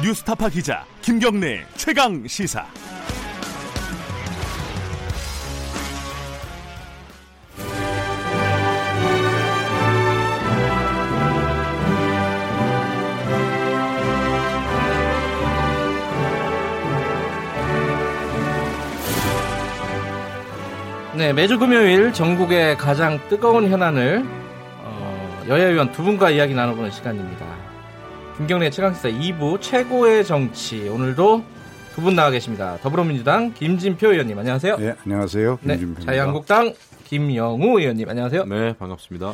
뉴스타파 기자 김경래 최강 시사. 네, 매주 금요일 전국의 가장 뜨거운 현안을 어, 여야 의원 두 분과 이야기 나눠보는 시간입니다. 김경래 최강시사 2부 최고의 정치 오늘도 두 분 나와 계십니다. 더불어민주당 김진표 의원님 안녕하세요. 네, 안녕하세요. 네, 김진표입니다. 자유한국당 김영우 의원님 안녕하세요. 네, 반갑습니다.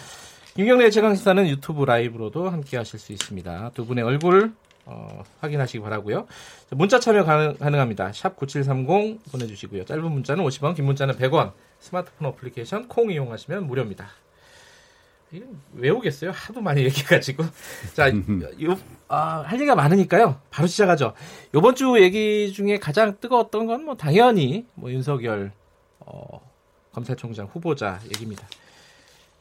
김경래 최강시사는 유튜브 라이브로도 함께 하실 수 있습니다. 두 분의 얼굴 어, 확인하시기 바라고요. 문자 참여 가능, 가능합니다. 샵 9730 보내주시고요. 짧은 문자는 50원, 긴 문자는 100원. 스마트폰 어플리케이션 콩 이용하시면 무료입니다. 외우겠어요? 하도 많이 얘기해가지고. 자, 요, 아, 할 얘기가 많으니까요. 바로 시작하죠. 요번 주 얘기 중에 가장 뜨거웠던 건 뭐 당연히 뭐 윤석열 어, 검찰총장 후보자 얘기입니다.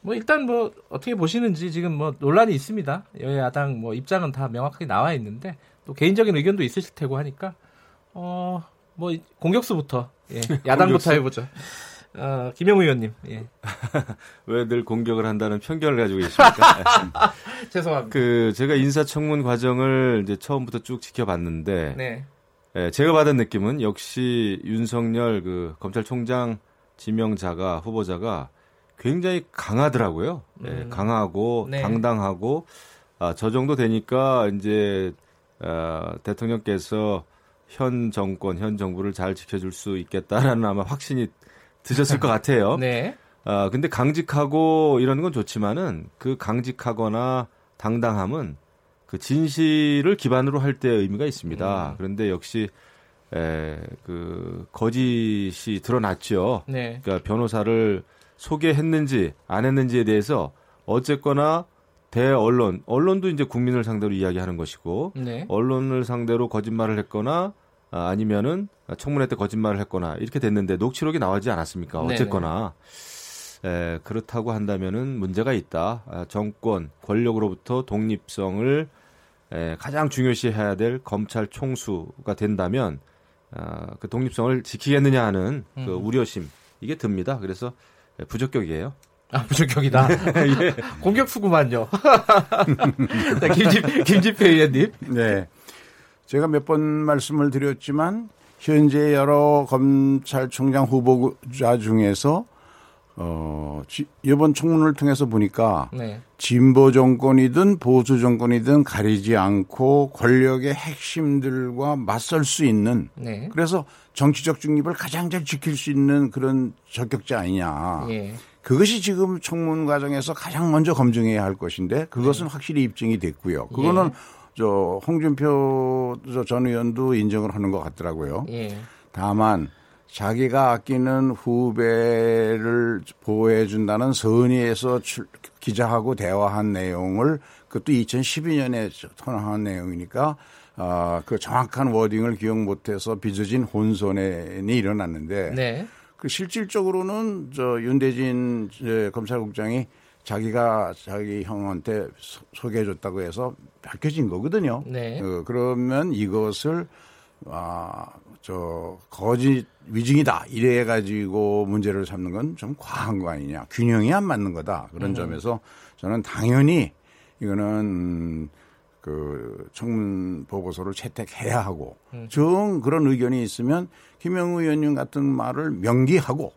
뭐 일단 뭐 어떻게 보시는지 지금 뭐 논란이 있습니다. 여야당 뭐 입장은 다 명확하게 나와 있는데 또 개인적인 의견도 있으실 테고 하니까 어 뭐 공격수부터 예, 야당부터 공격수? 해보죠. 어, 김영우 의원님, 예, 왜 늘 공격을 한다는 편견을 가지고 계십니까? 죄송합니다. 그 제가 인사청문 과정을 이제 처음부터 쭉 지켜봤는데 네, 예, 제가 받은 느낌은 역시 윤석열 그 검찰총장 지명자가 후보자가 굉장히 강하더라고요. 예, 음. 강하고 네. 당당하고 아, 저 정도 되니까 이제 어, 대통령께서 현 정권, 현 정부를 잘 지켜줄 수 있겠다라는 아마 확신이 드셨을 것 같아요. 네, 아, 근데 강직하고 이런 건 좋지만은 그 강직하거나 당당함은 그 진실을 기반으로 할 때 의미가 있습니다. 음. 그런데 역시 에, 그 거짓이 드러났죠. 네, 그러니까 변호사를 소개했는지 안 했는지에 대해서 어쨌거나 대언론, 언론도 이제 국민을 상대로 이야기하는 것이고 네, 언론을 상대로 거짓말을 했거나 아, 아니면은 청문회 때 거짓말을 했거나 이렇게 됐는데 녹취록이 나오지 않았습니까? 어쨌거나 에, 그렇다고 한다면은 문제가 있다. 아, 정권 권력으로부터 독립성을 에, 가장 중요시해야 될 검찰 총수가 된다면 아, 그 독립성을 지키겠느냐 하는 그 음. 우려심 이게 듭니다. 그래서 에, 부적격이에요. 아 부적격이다. 예. 공격수구만요. 네, 김집 김집표 의원님, 네. 제가 몇 번 말씀을 드렸지만 현재 여러 검찰총장 후보자 중에서 어, 지- 이번 청문을 통해서 보니까 네, 진보 정권이든 보수 정권이든 가리지 않고 권력의 핵심들과 맞설 수 있는 네, 그래서 정치적 중립을 가장 잘 지킬 수 있는 그런 적격자 아니냐. 예, 그것이 지금 청문 과정에서 가장 먼저 검증해야 할 것인데 그것은 확실히 입증이 됐고요. 그거는 저 홍준표 저전 의원도 인정을 하는 것 같더라고요. 예, 다만 자기가 아끼는 후배를 보호해 준다는 선의에서 출- 기자하고 대화한 내용을 그것도 2012년에 선언한 내용이니까 아, 그 정확한 워딩을 기억 못해서 빚어진 혼선이 일어났는데 네, 그 실질적으로는 저 윤대진 이제 검찰국장이 자기가 자기 형한테 소- 소개해 줬다고 해서 밝혀진 거거든요. 네. 어, 그러면 이것을 아, 저 거짓 위증이다 이래 가지고 문제를 삼는 건 좀 과한 거 아니냐. 균형이 안 맞는 거다. 그런 음. 점에서 저는 당연히 이거는 그 청문 보고서를 채택해야 하고 음. 정 그런 의견이 있으면 김영우 의원님 같은 말을 명기하고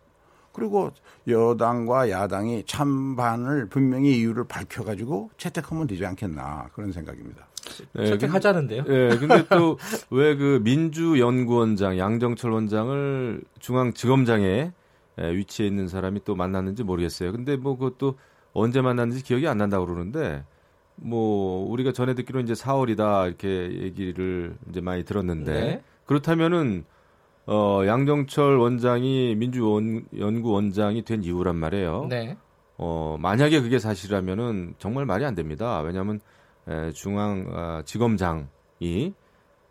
그리고 여당과 야당이 찬반을 분명히 이유를 밝혀가지고 채택하면 되지 않겠나 그런 생각입니다. 네, 선택하자는데요. 예, 근데 또 왜 그 민주연구원장 양정철 원장을 중앙지검장에 예, 위치해 있는 사람이 또 만났는지 모르겠어요. 근데 뭐 그것도 언제 만났는지 기억이 안 난다고 그러는데 뭐 우리가 전에 듣기로 이제 4월이다 이렇게 얘기를 이제 많이 들었는데 네. 그렇다면은 어 양정철 원장이 민주연구원장이 된 이유란 말이에요. 네. 어, 만약에 그게 사실이라면은 정말 말이 안 됩니다. 왜냐하면 에, 중앙 아, 지검장이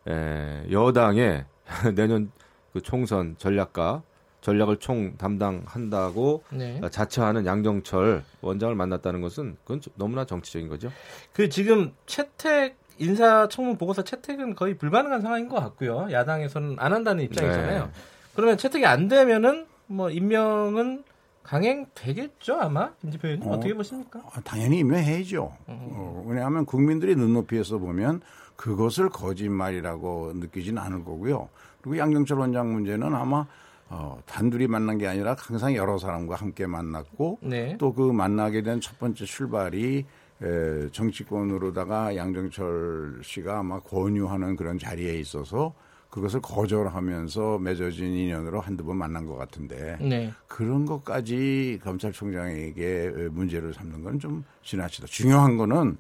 에, 여당의 내년 그 총선 전략가 전략을 총 담당한다고 네. 아, 자처하는 양정철 원장을 만났다는 것은 그건 좀 너무나 정치적인 거죠. 그 지금 채택 인사청문 보고서 채택은 거의 불가능한 상황인 것 같고요. 야당에서는 안 한다는 입장이잖아요. 네. 그러면 채택이 안 되면은 뭐 임명은 강행되겠죠 아마 김지표 의원님 어. 어. 떻게 보십니까? 아, 당연히 임명해야죠. 어, 왜냐하면 국민들이 눈높이에서 보면 그것을 거짓말이라고 느끼지는 않을 거고요. 그리고 양정철 원장 문제는 아마 어, 단둘이 만난 게 아니라 항상 여러 사람과 함께 만났고 네. 또그 만나게 된 첫 번째 출발이 에, 정치권으로다가 양정철 씨가 아마 권유하는 그런 자리에 있어서 그것을 거절하면서 맺어진 인연으로 한두 번 만난 것 같은데 네. 그런 것까지 검찰총장에게 문제를 삼는 건 좀 지나치다. 중요한 거는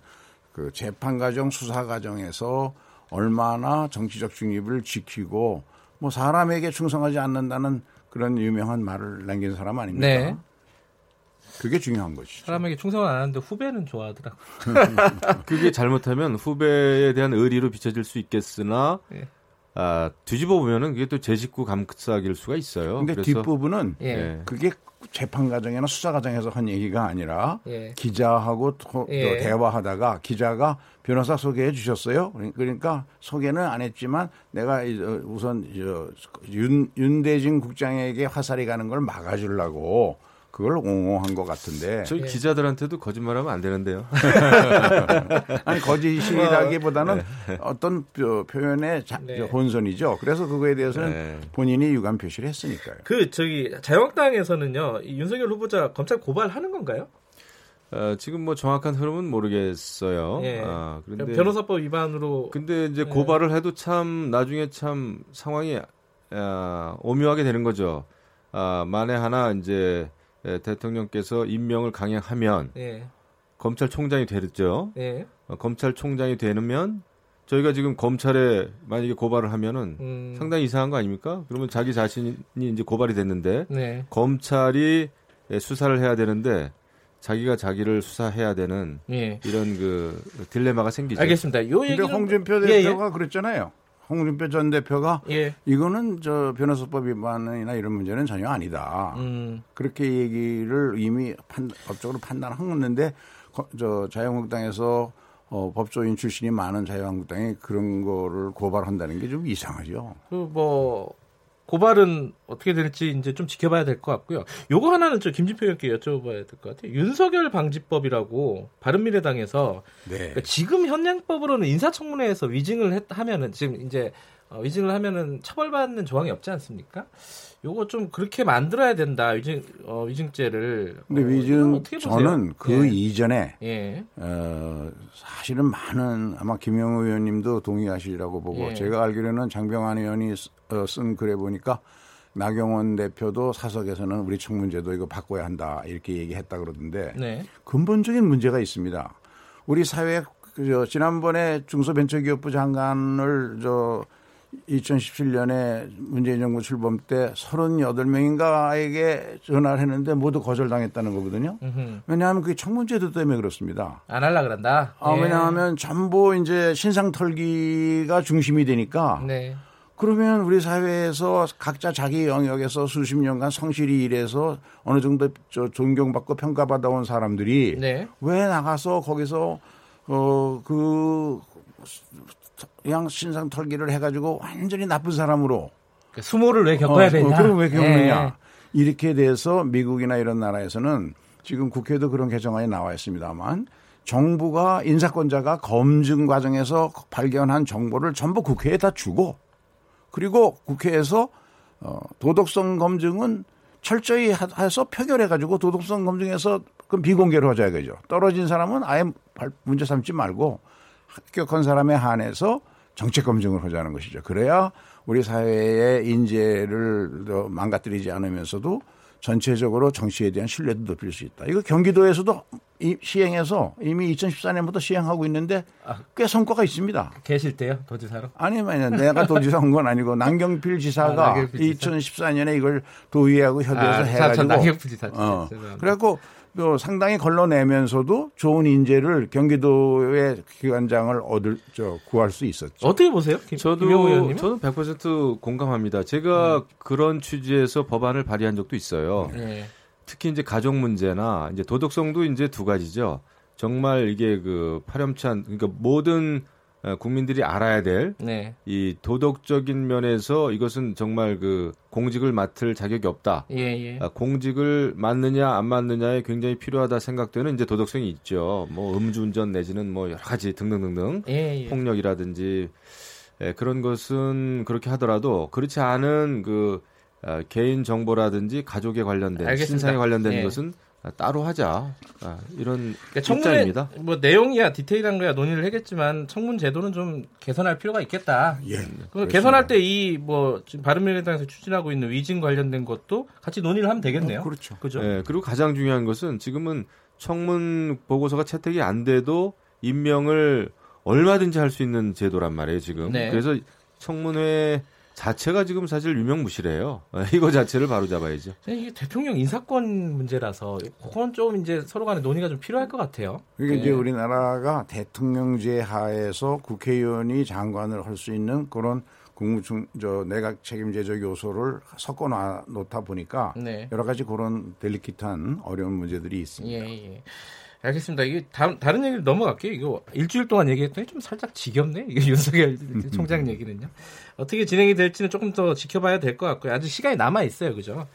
그 재판 과정, 수사 과정에서 얼마나 정치적 중립을 지키고 뭐 사람에게 충성하지 않는다는 그런 유명한 말을 남긴 사람 아닙니까? 네. 그게 중요한 것이죠. 사람에게 충성을 안 하는데 후배는 좋아하더라고. 그게 잘못하면 후배에 대한 의리로 비춰질 수 있겠으나 예. 아, 뒤집어 보면은 그게 또 제 식구 감싸길 수가 있어요. 근데 그래서 뒷부분은 예. 예. 그게 재판 과정이나 수사 과정에서 한 얘기가 아니라 예. 기자하고 토- 예. 또 대화하다가 기자가 변호사 소개해 주셨어요. 그러니까 소개는 안 했지만 내가 이- 어, 우선 저 윤, 윤대진 국장에게 화살이 가는 걸 막아주려고 그걸 옹호한 것 같은데 저희 예. 기자들한테도 거짓말하면 안 되는데요. 아니 거짓이라기보다는 어떤 표, 표현의 자- 네. 혼선이죠. 그래서 그거에 대해서는 네. 본인이 유감 표시를 했으니까요. 그 저기 자유한국당에서는요 이 윤석열 후보자 검찰 고발하는 건가요? 어, 지금 뭐 정확한 흐름은 모르겠어요. 예. 아, 그런데 변호사법 위반으로 근데 이제 네. 고발을 해도 참 나중에 참 상황이 아, 오묘하게 되는 거죠. 아, 만에 하나 이제 에, 대통령께서 임명을 강행하면 예. 검찰총장이 되죠. 예. 어, 검찰총장이 되면 저희가 지금 검찰에 만약에 고발을 하면은 음. 상당히 이상한 거 아닙니까? 그러면 자기 자신이 이제 고발이 됐는데 네. 검찰이 예, 수사를 해야 되는데 자기가 자기를 수사해야 되는 예. 이런 그 딜레마가 생기죠. 알겠습니다. 요 얘기는 홍준표 예, 대표가 그랬잖아요. 홍준표 전 대표가 예. 이거는 저 변호사법 위반이나 이런 문제는 전혀 아니다. 음. 그렇게 얘기를 이미 판, 법적으로 판단했는데 거- 저 자유한국당에서 어, 법조인 출신이 많은 자유한국당이 그런 거를 고발한다는 게 좀 이상하죠. 그 뭐 고발은 어떻게 될지 이제 좀 지켜봐야 될 것 같고요. 요거 하나는 저 김진표 의원께 여쭤봐야 될 것 같아요. 윤석열 방지법이라고 바른미래당에서 네. 그러니까 지금 현행법으로는 인사청문회에서 위증을 했, 하면은 지금 이제 어, 위증을 하면은 처벌받는 조항이 없지 않습니까? 요거 좀 그렇게 만들어야 된다 위증 어, 위증죄를. 근데 어, 위증 어떻게 보세요? 저는 그 예. 이전에 예. 어, 사실은 많은 아마 김영우 의원님도 동의하시리라고 보고 예. 제가 알기로는 장병환 의원이 쓰- 어, 쓴 글에 보니까 나경원 대표도 사석에서는 우리 청문제도 이거 바꿔야 한다 이렇게 얘기했다 그러던데 네. 근본적인 문제가 있습니다. 우리 사회 그저 지난번에 중소벤처기업부 장관을 저 2017년에 문재인 정부 출범 때 38명인가에게 전화를 했는데 모두 거절당했다는 거거든요. 음흠. 왜냐하면 그게 청문제도 때문에 그렇습니다. 안 할라 그런다. 아, 예. 왜냐하면 전부 이제 신상 털기가 중심이 되니까 네. 그러면 우리 사회에서 각자 자기 영역에서 수십 년간 성실히 일해서 어느 정도 저 존경받고 평가받아온 사람들이 네. 왜 나가서 거기서 어 그 그냥 신상 털기를 해가지고 완전히 나쁜 사람으로 그 수모를 왜 겪어야 어, 되냐? 어, 그럼 왜 겪느냐? 예. 이렇게 돼서 미국이나 이런 나라에서는 지금 국회도 그런 개정안이 나와 있습니다만 정부가 인사권자가 검증 과정에서 발견한 정보를 전부 국회에 다 주고 그리고 국회에서 어, 도덕성 검증은 철저히 하- 해서 표결해가지고 도덕성 검증에서 그럼 비공개로 하자 이거죠. 떨어진 사람은 아예 발- 문제 삼지 말고 합격한 사람에 한해서 정책 검증을 하자는 것이죠. 그래야 우리 사회의 인재를 더 망가뜨리지 않으면서도 전체적으로 정치에 대한 신뢰도 높일 수 있다. 이거 경기도에서도 이- 시행해서 이미 2014년부터 시행하고 있는데 꽤 성과가 있습니다. 계실 때요, 도지사로? 아니, 만약 내가 도지사 온 건 아니고 남경필 지사가 아, 남경필 지사. 2014년에 이걸 도의회하고 협의해서 아, 참, 해가지고 참, 남경필 지사. 어. 그래갖고 또 상당히 걸러내면서도 좋은 인재를 경기도의 기관장을 얻을 저 구할 수 있었죠. 어떻게 보세요? 김, 저도 의원님? 저는 100% 공감합니다. 제가 그런 취지에서 법안을 발의한 적도 있어요. 예. 특히 이제 가족 문제나 이제 도덕성도 이제 두 가지죠. 정말 이게 그 파렴치한 그러니까 모든 어, 국민들이 알아야 될이 네. 도덕적인 면에서 이것은 정말 그 공직을 맡을 자격이 없다. 예, 예. 아, 공직을 맡느냐 안 맡느냐에 굉장히 필요하다 생각되는 이제 도덕성이 있죠. 뭐 음주운전 내지는 뭐 여러 가지 등등등등 예, 예. 폭력이라든지 예, 그런 것은 그렇게 하더라도 그렇지 않은 그 아, 개인 정보라든지 가족에 관련된 알겠습니다. 신상에 관련된 예. 것은 아, 따로 하자 아, 이런 그러니까 청문회 입장입니다. 뭐 내용이야 디테일한 거야 논의를 하겠지만 청문 제도는 좀 개선할 필요가 있겠다. 예. 그 개선할 때 이 뭐 지금 바른미래당에서 추진하고 있는 위증 관련된 것도 같이 논의를 하면 되겠네요. 어, 그렇죠. 그죠? 예, 그리고 가장 중요한 것은 지금은 청문 보고서가 채택이 안 돼도 임명을 얼마든지 할 수 있는 제도란 말이에요, 지금. 네. 그래서 청문회 자체가 지금 사실 유명무실해요. 이거 자체를 바로 잡아야죠. 이게 대통령 인사권 문제라서 그건 좀 이제 서로 간에 논의가 좀 필요할 것 같아요. 이게 네. 이제 우리나라가 대통령제 하에서 국회의원이 장관을 할 수 있는 그런 국무총 저 내각 책임제적 요소를 섞어 놔- 놓다 보니까 네. 여러 가지 그런 델리킷한 어려운 문제들이 있습니다. 예, 예. 알겠습니다. 이게 다, 다른 얘기를 넘어갈게요. 이거 일주일 동안 얘기했더니 좀 살짝 지겹네. 이게 윤석열 총장 얘기는요. 어떻게 진행이 될지는 조금 더 지켜봐야 될 것 같고요. 아직 시간이 남아 있어요, 그죠?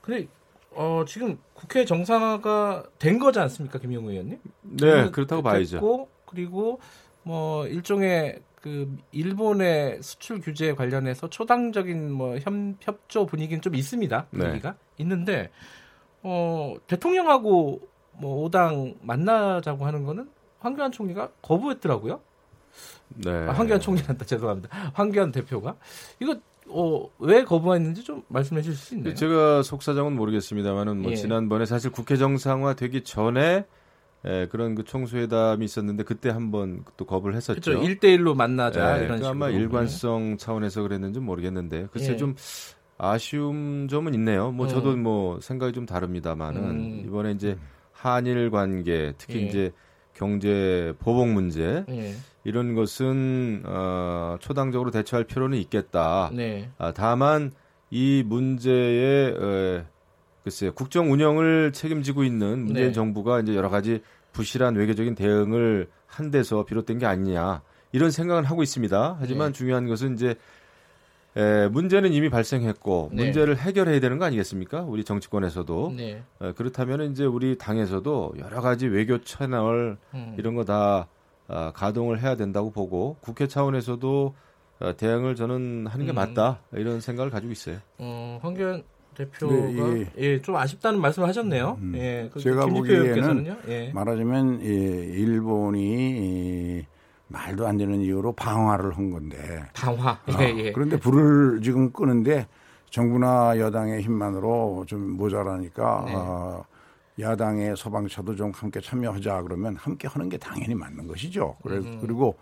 근데 어, 지금 국회 정상화가 된 거지 않습니까, 김용우 의원님? 네, 그렇다고 봐야죠. 그리고 뭐 일종의 그 일본의 수출 규제 관련해서 초당적인 뭐 협, 협조 분위기는 좀 있습니다. 네. 분위기가 있는데 어 대통령하고 뭐 오당 만나자고 하는 거는 황교안 총리가 거부했더라고요. 네. 아, 황교안 총리란다 죄송합니다. 황교안 대표가 이거 어, 왜 거부했는지 좀 말씀해 주실 수 있나요? 제가 속사정은 모르겠습니다만은 뭐 예. 지난번에 사실 국회 정상화 되기 전에 에, 그런 그 총수회담이 있었는데 그때 한번 또 거부를 했었죠. 그렇죠. 1대1로 만나자 예, 이런 그 식으로. 아마 일관성 차원에서 그랬는지 모르겠는데 글쎄 예. 좀 아쉬운 점은 있네요. 뭐 음. 저도 뭐 생각이 좀 다릅니다만은 음. 이번에 이제 한일 관계 특히 예. 이제 경제 보복 문제 예. 이런 것은 어, 초당적으로 대처할 필요는 있겠다. 네. 아, 다만 이 문제에 에, 글쎄요 국정 운영을 책임지고 있는 문재인 네. 정부가 이제 여러 가지 부실한 외교적인 대응을 한 데서 비롯된 게 아니냐 이런 생각은 하고 있습니다. 하지만 네. 중요한 것은 이제 에, 문제는 이미 발생했고 네. 문제를 해결해야 되는 거 아니겠습니까? 우리 정치권에서도 네. 에, 그렇다면 이제 우리 당에서도 여러 가지 외교 채널 음. 이런 거다 아, 가동을 해야 된다고 보고 국회 차원에서도 어, 대응을 저는 하는 게 음. 맞다 이런 생각을 가지고 있어요. 어, 황교안 대표가 네, 예, 좀 아쉽다는 말씀을 하셨네요. 음. 예, 그 제가 보기에는. 예. 말하자면 이 일본이 이 말도 안 되는 이유로 방화를 한 건데 방화. 아, 예, 예. 그런데 불을 지금 끄는데 정부나 여당의 힘만으로 좀 모자라니까 네. 어, 야당의 소방차도 좀 함께 참여하자 그러면 함께 하는 게 당연히 맞는 것이죠. 그래, 음. 그리고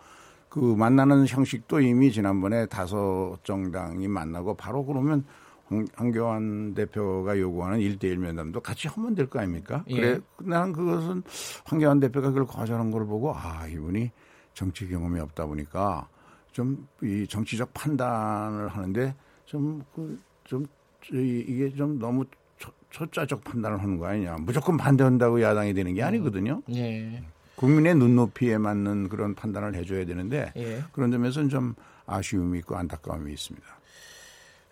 그 만나는 형식도 이미 지난번에 다섯 정당이 만나고 바로 그러면 황- 황교안 대표가 요구하는 일대일 면담도 같이 하면 될 거 아닙니까? 예. 그래 나는 그것은 황교안 대표가 그걸 거절한 걸 보고 아 이분이 정치 경험이 없다 보니까 좀 이 정치적 판단을 하는데 좀그좀 이게 좀 너무 초, 초짜적 판단을 하는 거 아니냐. 무조건 반대한다고 야당이 되는 게 아니거든요. 예. 국민의 눈높이에 맞는 그런 판단을 해줘야 되는데 예. 그런 점에서는 좀 아쉬움이 있고 안타까움이 있습니다.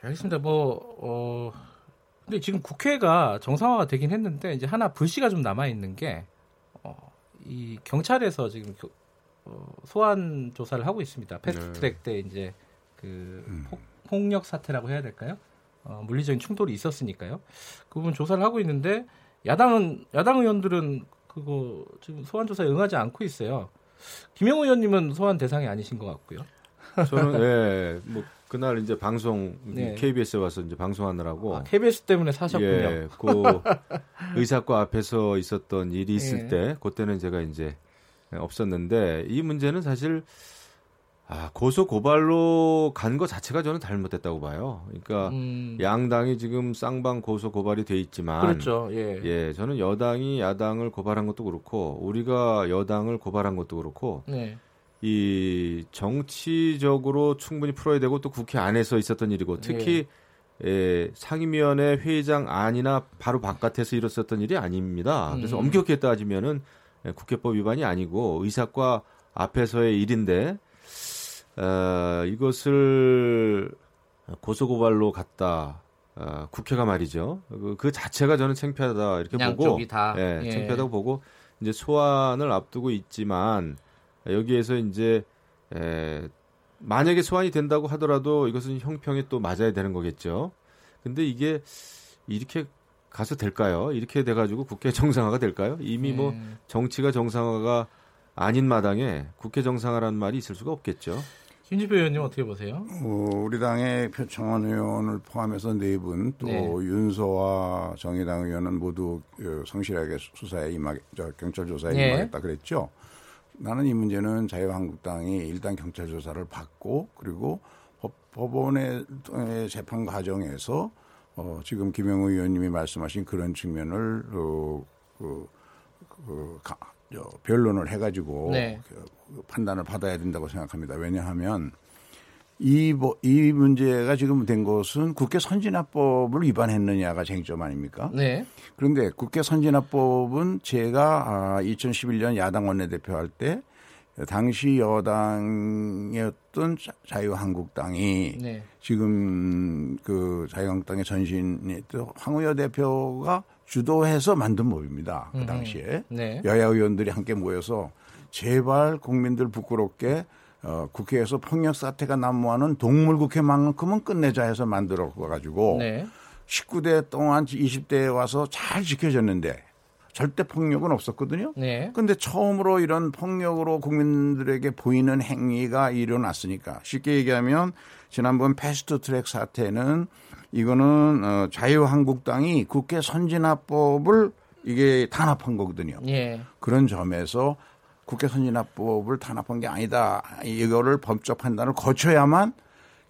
알겠습니다. 뭐 어. 근데 지금 국회가 정상화가 되긴 했는데 이제 하나 불씨가 좀 남아 있는 게 어, 이 경찰에서 지금 교- 어, 소환 조사를 하고 있습니다. 패스트트랙 때 이제 그 폭, 폭력 사태라고 해야 될까요? 어, 물리적인 충돌이 있었으니까요. 그 부분 조사를 하고 있는데 야당은 야당 의원들은 그거 지금 소환 조사에 응하지 않고 있어요. 김영우 의원님은 소환 대상이 아니신 것 같고요. 저는 예, 뭐 그날 이제 방송 네. KBS에 와서 이제 방송하느라고 아, KBS 때문에 사셨군요. 예, 그 의사과 앞에서 있었던 일이 있을 예. 때 그때는 제가 이제 없었는데 이 문제는 사실 아, 고소 고발로 간거 자체가 저는 잘못됐다고 봐요. 그러니까 음, 양당이 지금 쌍방 고소 고발이 돼 있지만 그렇죠. 예. 예, 저는 여당이 야당을 고발한 것도 그렇고 우리가 여당을 고발한 것도 그렇고 네. 이 정치적으로 충분히 풀어야 되고 또 국회 안에서 있었던 일이고 특히 예, 상임위원회 회의장 안이나 바로 바깥에서 일었었던 일이 아닙니다. 그래서 음. 엄격히 따지면은 예, 국회법 위반이 아니고 의사과 앞에서의 일인데 어, 이것을 고소고발로 갔다. 어, 국회가 말이죠. 그, 그 자체가 저는 창피하다 이렇게 보고, 다. 예, 예. 창피하다고 보고 이제 소환을 앞두고 있지만 여기에서 이제 에, 만약에 소환이 된다고 하더라도 이것은 형평에 또 맞아야 되는 거겠죠. 근데 이게 이렇게 가서 될까요? 이렇게 돼가지고 국회 정상화가 될까요? 이미 뭐 예. 정치가 정상화가 아닌 마당에 국회 정상화라는 말이 있을 수가 없겠죠. 김지표 의원님 어떻게 보세요? 어, 우리 당의 표창원 의원을 포함해서 네 분, 또 네. 윤소와 정의당 의원은 모두 어, 성실하게 수사에 임하, 저 경찰 조사에 네. 임하겠다 그랬죠. 나는 이 문제는 자유한국당이 일단 경찰 조사를 받고 그리고 법, 법원의 의 재판 과정에서 어, 지금 김영우 의원님이 말씀하신 그런 측면을 어, 그, 그, 가, 저, 변론을 해가지고 네. 그 판단을 받아야 된다고 생각합니다. 왜냐하면 이, 뭐- 이 문제가 지금 된 것은 국회 선진화법을 위반했느냐가 쟁점 아닙니까? 네. 그런데 국회 선진화법은 제가 아, 2011년 야당 원내대표 할 때 당시 여당이었던 자- 자유한국당이 네. 지금 그 자유한국당의 전신이 또 황우여 대표가 주도해서 만든 법입니다. 그 음흠. 당시에 네. 여야 의원들이 함께 모여서 제발 국민들 부끄럽게 어, 국회에서 폭력 사태가 난무하는 동물 국회만큼은 끝내자 해서 만들어 가지고 네. 19대 동안 20대에 와서 잘 지켜졌는데 절대 폭력은 없었거든요. 네. 근데 처음으로 이런 폭력으로 국민들에게 보이는 행위가 일어났으니까 쉽게 얘기하면 지난번 패스트 트랙 사태는 이거는 어, 자유한국당이 국회 선진화법을 이게 탄압한 거거든요. 예. 그런 점에서 국회 선진화법을 탄압한 게 아니다. 이거를 법적 판단을 거쳐야만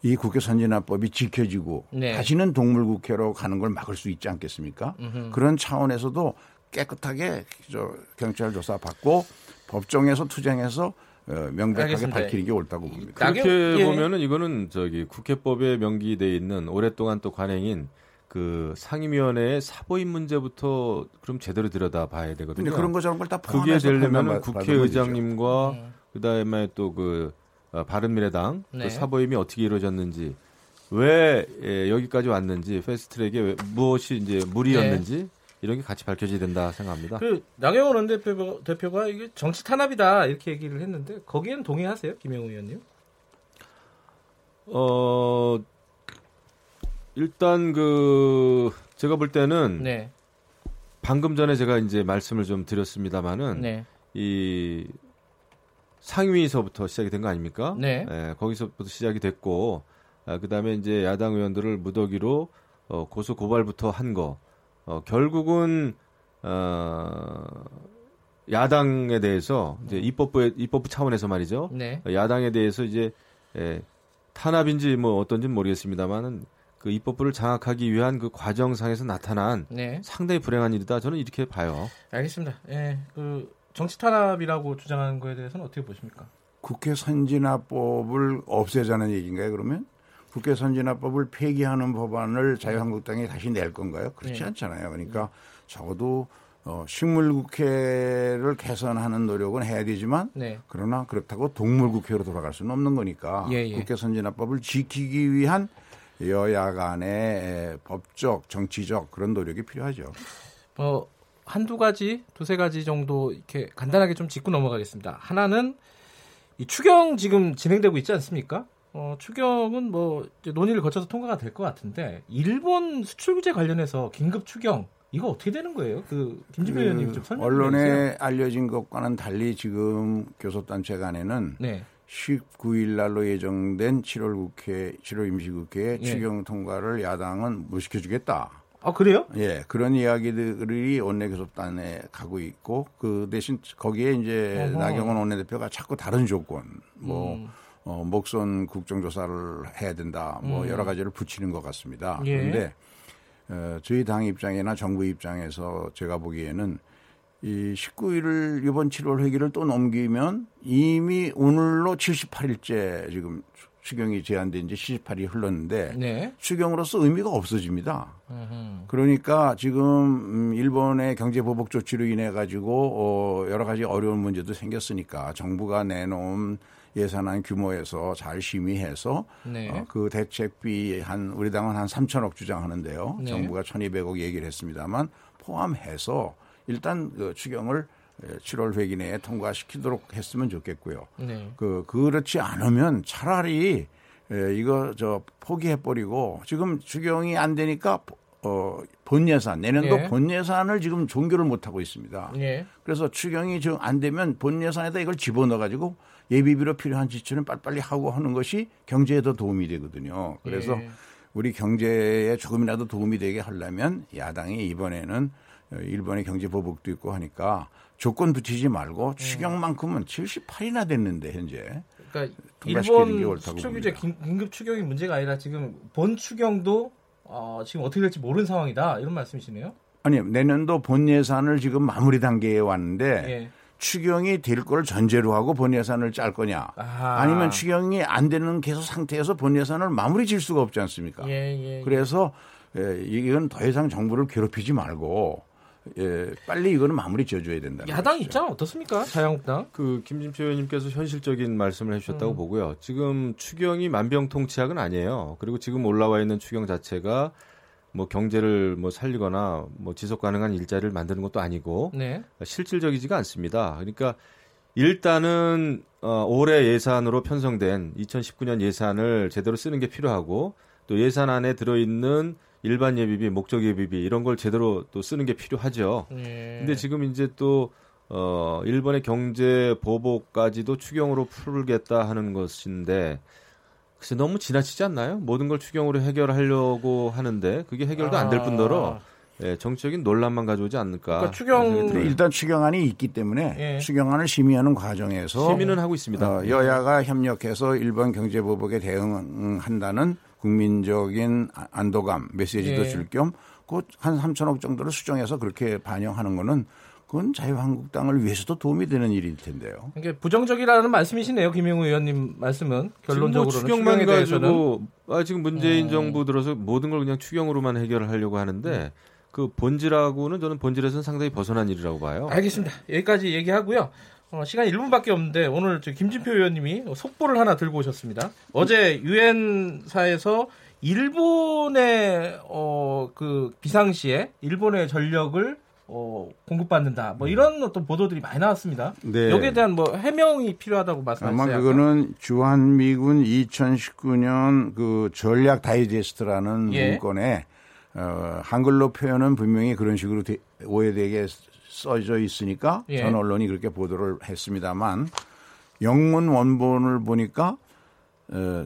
이 국회 선진화법이 지켜지고 네. 다시는 동물국회로 가는 걸 막을 수 있지 않겠습니까? 그런 차원에서도 깨끗하게 저 경찰 조사 받고 법정에서 투쟁해서 어, 명백하게 알겠습니다. 밝히는 게 옳다고 봅니다. 그렇게 예. 보면은 이거는 저기 국회법에 명기돼 있는 오랫동안 또 관행인 그 상임위원회의 사보임 문제부터 그럼 제대로 들여다 봐야 되거든요. 그런 거 저런 걸 다 그게 포함해서 되려면 국회의장님과 음. 그다음에 또 그 바른미래당 네. 그 사보임이 어떻게 이루어졌는지 왜 예, 여기까지 왔는지 패스트트랙에 왜- 무엇이 이제 무리였는지 이런 게 같이 밝혀져야 된다 생각합니다. 그 나경원 원대표 대표가 이게 정치 탄압이다 이렇게 얘기를 했는데 거기에는 동의하세요, 김영우 의원님? 어 일단 그 제가 볼 때는 네. 방금 전에 제가 이제 말씀을 좀 드렸습니다마는 네. 이 상위에서부터 시작이 된 거 아닙니까? 네. 예, 거기서부터 시작이 됐고 아, 그다음에 이제 야당 의원들을 무더기로 어, 고소 고발부터 한 거. 어, 결국은 어, 야당에 대해서 이제 입법부의 입법부 차원에서 말이죠. 네. 야당에 대해서 이제 예, 탄압인지 뭐 어떤지는 모르겠습니다만은 그 입법부를 장악하기 위한 그 과정상에서 나타난 네. 상당히 불행한 일이다. 저는 이렇게 봐요. 알겠습니다. 예. 그 정치 탄압이라고 주장하는 거에 대해서는 어떻게 보십니까? 국회 선진화법을 없애자는 얘기인가요, 그러면? 국회 선진화법을 폐기하는 법안을 자유한국당이 다시 낼 건가요? 그렇지 네. 않잖아요. 그러니까 적어도 어, 식물국회를 개선하는 노력은 해야 되지만 네. 그러나 그렇다고 동물국회로 돌아갈 수는 없는 거니까 예, 예. 국회 선진화법을 지키기 위한 여야 간의 에, 법적, 정치적 그런 노력이 필요하죠. 뭐 한두 가지, 두세 가지 정도 이렇게 간단하게 좀 짚고 넘어가겠습니다. 하나는 이 추경 지금 진행되고 있지 않습니까? 어, 추경은 뭐 논의를 거쳐서 통과가 될 것 같은데 일본 수출 규제 관련해서 긴급 추경 이거 어떻게 되는 거예요? 그 김진표 의원님 좀 설명 좀 해주세요. 언론에 알려진 것과는 달리 지금 교섭단체 간에는 네. 19일 날로 예정된 7월 국회, 7월 임시국회 예. 추경 통과를 야당은 못 시켜 주겠다. 아 그래요? 예, 그런 이야기들이 원내교섭단에 가고 있고 그 대신 거기에 이제 어허. 나경원 원내대표가 자꾸 다른 조건, 뭐 음. 어, 목선 국정조사를 해야 된다, 뭐 음. 여러 가지를 붙이는 것 같습니다. 예. 그런데 어, 저희 당 입장이나 정부 입장에서 제가 보기에는 이 19일을 이번 7월 회기를 또 넘기면 이미 오늘로 78일째 지금 추경이 제한된 지 78이 흘렀는데 네. 추경으로서 의미가 없어집니다. 음흠. 그러니까 지금 음, 일본의 경제 보복 조치로 인해 가지고 어 여러 가지 어려운 문제도 생겼으니까 정부가 내놓은 예산안 규모에서 잘 심의해서 네. 어, 그 대책비 한 우리 당은 한 3천억 주장하는데요. 네. 정부가 1,200억 얘기를 했습니다만 포함해서 일단 그 추경을 7월 회기 내에 통과시키도록 했으면 좋겠고요. 네. 그 그렇지 않으면 차라리 에, 이거 저 포기해 버리고 지금 추경이 안 되니까 어, 본 예산 내년도 예. 본 예산을 지금 종결을 못 하고 있습니다. 예. 그래서 추경이 지금 안 되면 본 예산에다 이걸 집어넣어 가지고 예비비로 필요한 지출은 빨리빨리 하고 하는 것이 경제에 더 도움이 되거든요. 그래서 예. 우리 경제에 조금이라도 도움이 되게 하려면 야당이 이번에는 어, 일본의 경제 보복도 있고 하니까 조건 붙이지 말고 음. 추경만큼은 78이나 됐는데 현재 그러니까 일본 수출 규제 긴급 추경이 문제가 아니라 지금 본 추경도 어, 지금 어떻게 될지 모르는 상황이다 이런 말씀이시네요. 아니 내년도 본 예산을 지금 마무리 단계에 왔는데 예. 추경이 될 걸 전제로 하고 본 예산을 짤 거냐 아하. 아니면 추경이 안 되는 계속 상태에서 본 예산을 마무리 질 수가 없지 않습니까? 예, 예. 그래서 예, 이건 더 이상 정부를 괴롭히지 말고 예, 빨리 이거는 마무리 지어줘야 된다. 야당 입장은 어떻습니까? 자유한국당. 그 김진표 의원님께서 현실적인 말씀을 해주셨다고 음. 보고요. 지금 추경이 만병통치약은 아니에요. 그리고 지금 올라와 있는 추경 자체가 뭐 경제를 뭐 살리거나 뭐 지속 가능한 일자리를 만드는 것도 아니고 네. 실질적이지가 않습니다. 그러니까 일단은 어, 올해 예산으로 편성된 2019년 예산을 제대로 쓰는 게 필요하고 또 예산 안에 들어있는 일반 예비비, 목적 예비비 이런 걸 제대로 또 쓰는 게 필요하죠. 예. 근데 지금 이제 또 어, 일본의 경제 보복까지도 추경으로 풀겠다 하는 것인데 글쎄 너무 지나치지 않나요? 모든 걸 추경으로 해결하려고 하는데 그게 해결도 안될 아. 뿐더러 예, 정치적인 논란만 가져오지 않을까. 그러니까 추경-. 일단 추경안이 있기 때문에 예. 추경안을 심의하는 과정에서 시민은 하고 있습니다. 어, 여야가 협력해서 일본 경제 보복에 대응한다는 국민적인 아- 안도감 메시지도 예. 줄겸 곧한 3천억 정도를 수정해서 그렇게 반영하는 거는 그건 자유한국당을 위해서도 도움이 되는 일일 텐데요. 이게 부정적이라는 말씀이시네요, 김영우 의원님 말씀은 결론적으로는 지금 뭐 추경만 추경에 대해서는 가지고 아, 지금 문재인 음. 정부 들어서 모든 걸 그냥 추경으로만 해결을 하려고 하는데 그 본질하고는 저는 본질에서는 상당히 벗어난 일이라고 봐요. 알겠습니다. 여기까지 얘기하고요. 어, 시간이 1분밖에 없는데 오늘 저 김진표 의원님이 속보를 하나 들고 오셨습니다. 어제 유엔사에서 일본의 어, 그 비상시에 일본의 전력을 어, 공급받는다. 뭐 이런 어떤 보도들이 많이 나왔습니다. 네. 여기에 대한 뭐 해명이 필요하다고 아마 말씀하셨어요. 그거는 주한미군 2019년 그 전략 다이제스트라는 예. 문건에 어, 한글로 표현은 분명히 그런 식으로 되- 오해되게 써져 있으니까 예. 전 언론이 그렇게 보도를 했습니다만 영문 원본을 보니까 어,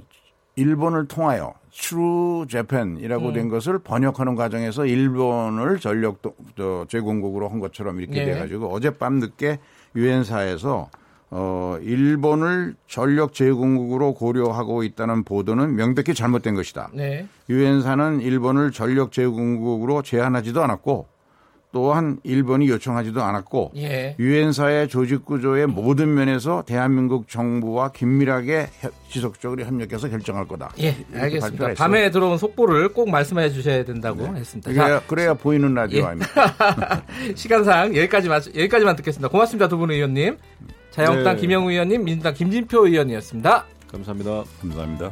일본을 통하여 through Japan이라고 음. 된 것을 번역하는 과정에서 일본을 전력 도- 저 제공국으로 한 것처럼 이렇게 예. 돼가지고 어젯밤 늦게 유엔사에서 어, 일본을 전력 제공국으로 고려하고 있다는 보도는 명백히 잘못된 것이다. 네. 유엔사는 일본을 전력 제공국으로 제한하지도 않았고 또한 일본이 요청하지도 않았고 예. 유엔사의 조직 구조의 모든 면에서 대한민국 정부와 긴밀하게 협- 지속적으로 협력해서 결정할 거다. 예, 알겠습니다. 밤에 들어온 속보를 꼭 말씀해 주셔야 된다고 했습니다. 자, 그래야, 그래야 보이는 라디오 예. 아닙니까? 시간상 여기까지 맞, 여기까지만 듣겠습니다. 고맙습니다, 두 분 의원님. 자유한국당 네. 김영우 의원님, 민주당 김진표 의원이었습니다. 감사합니다. 감사합니다.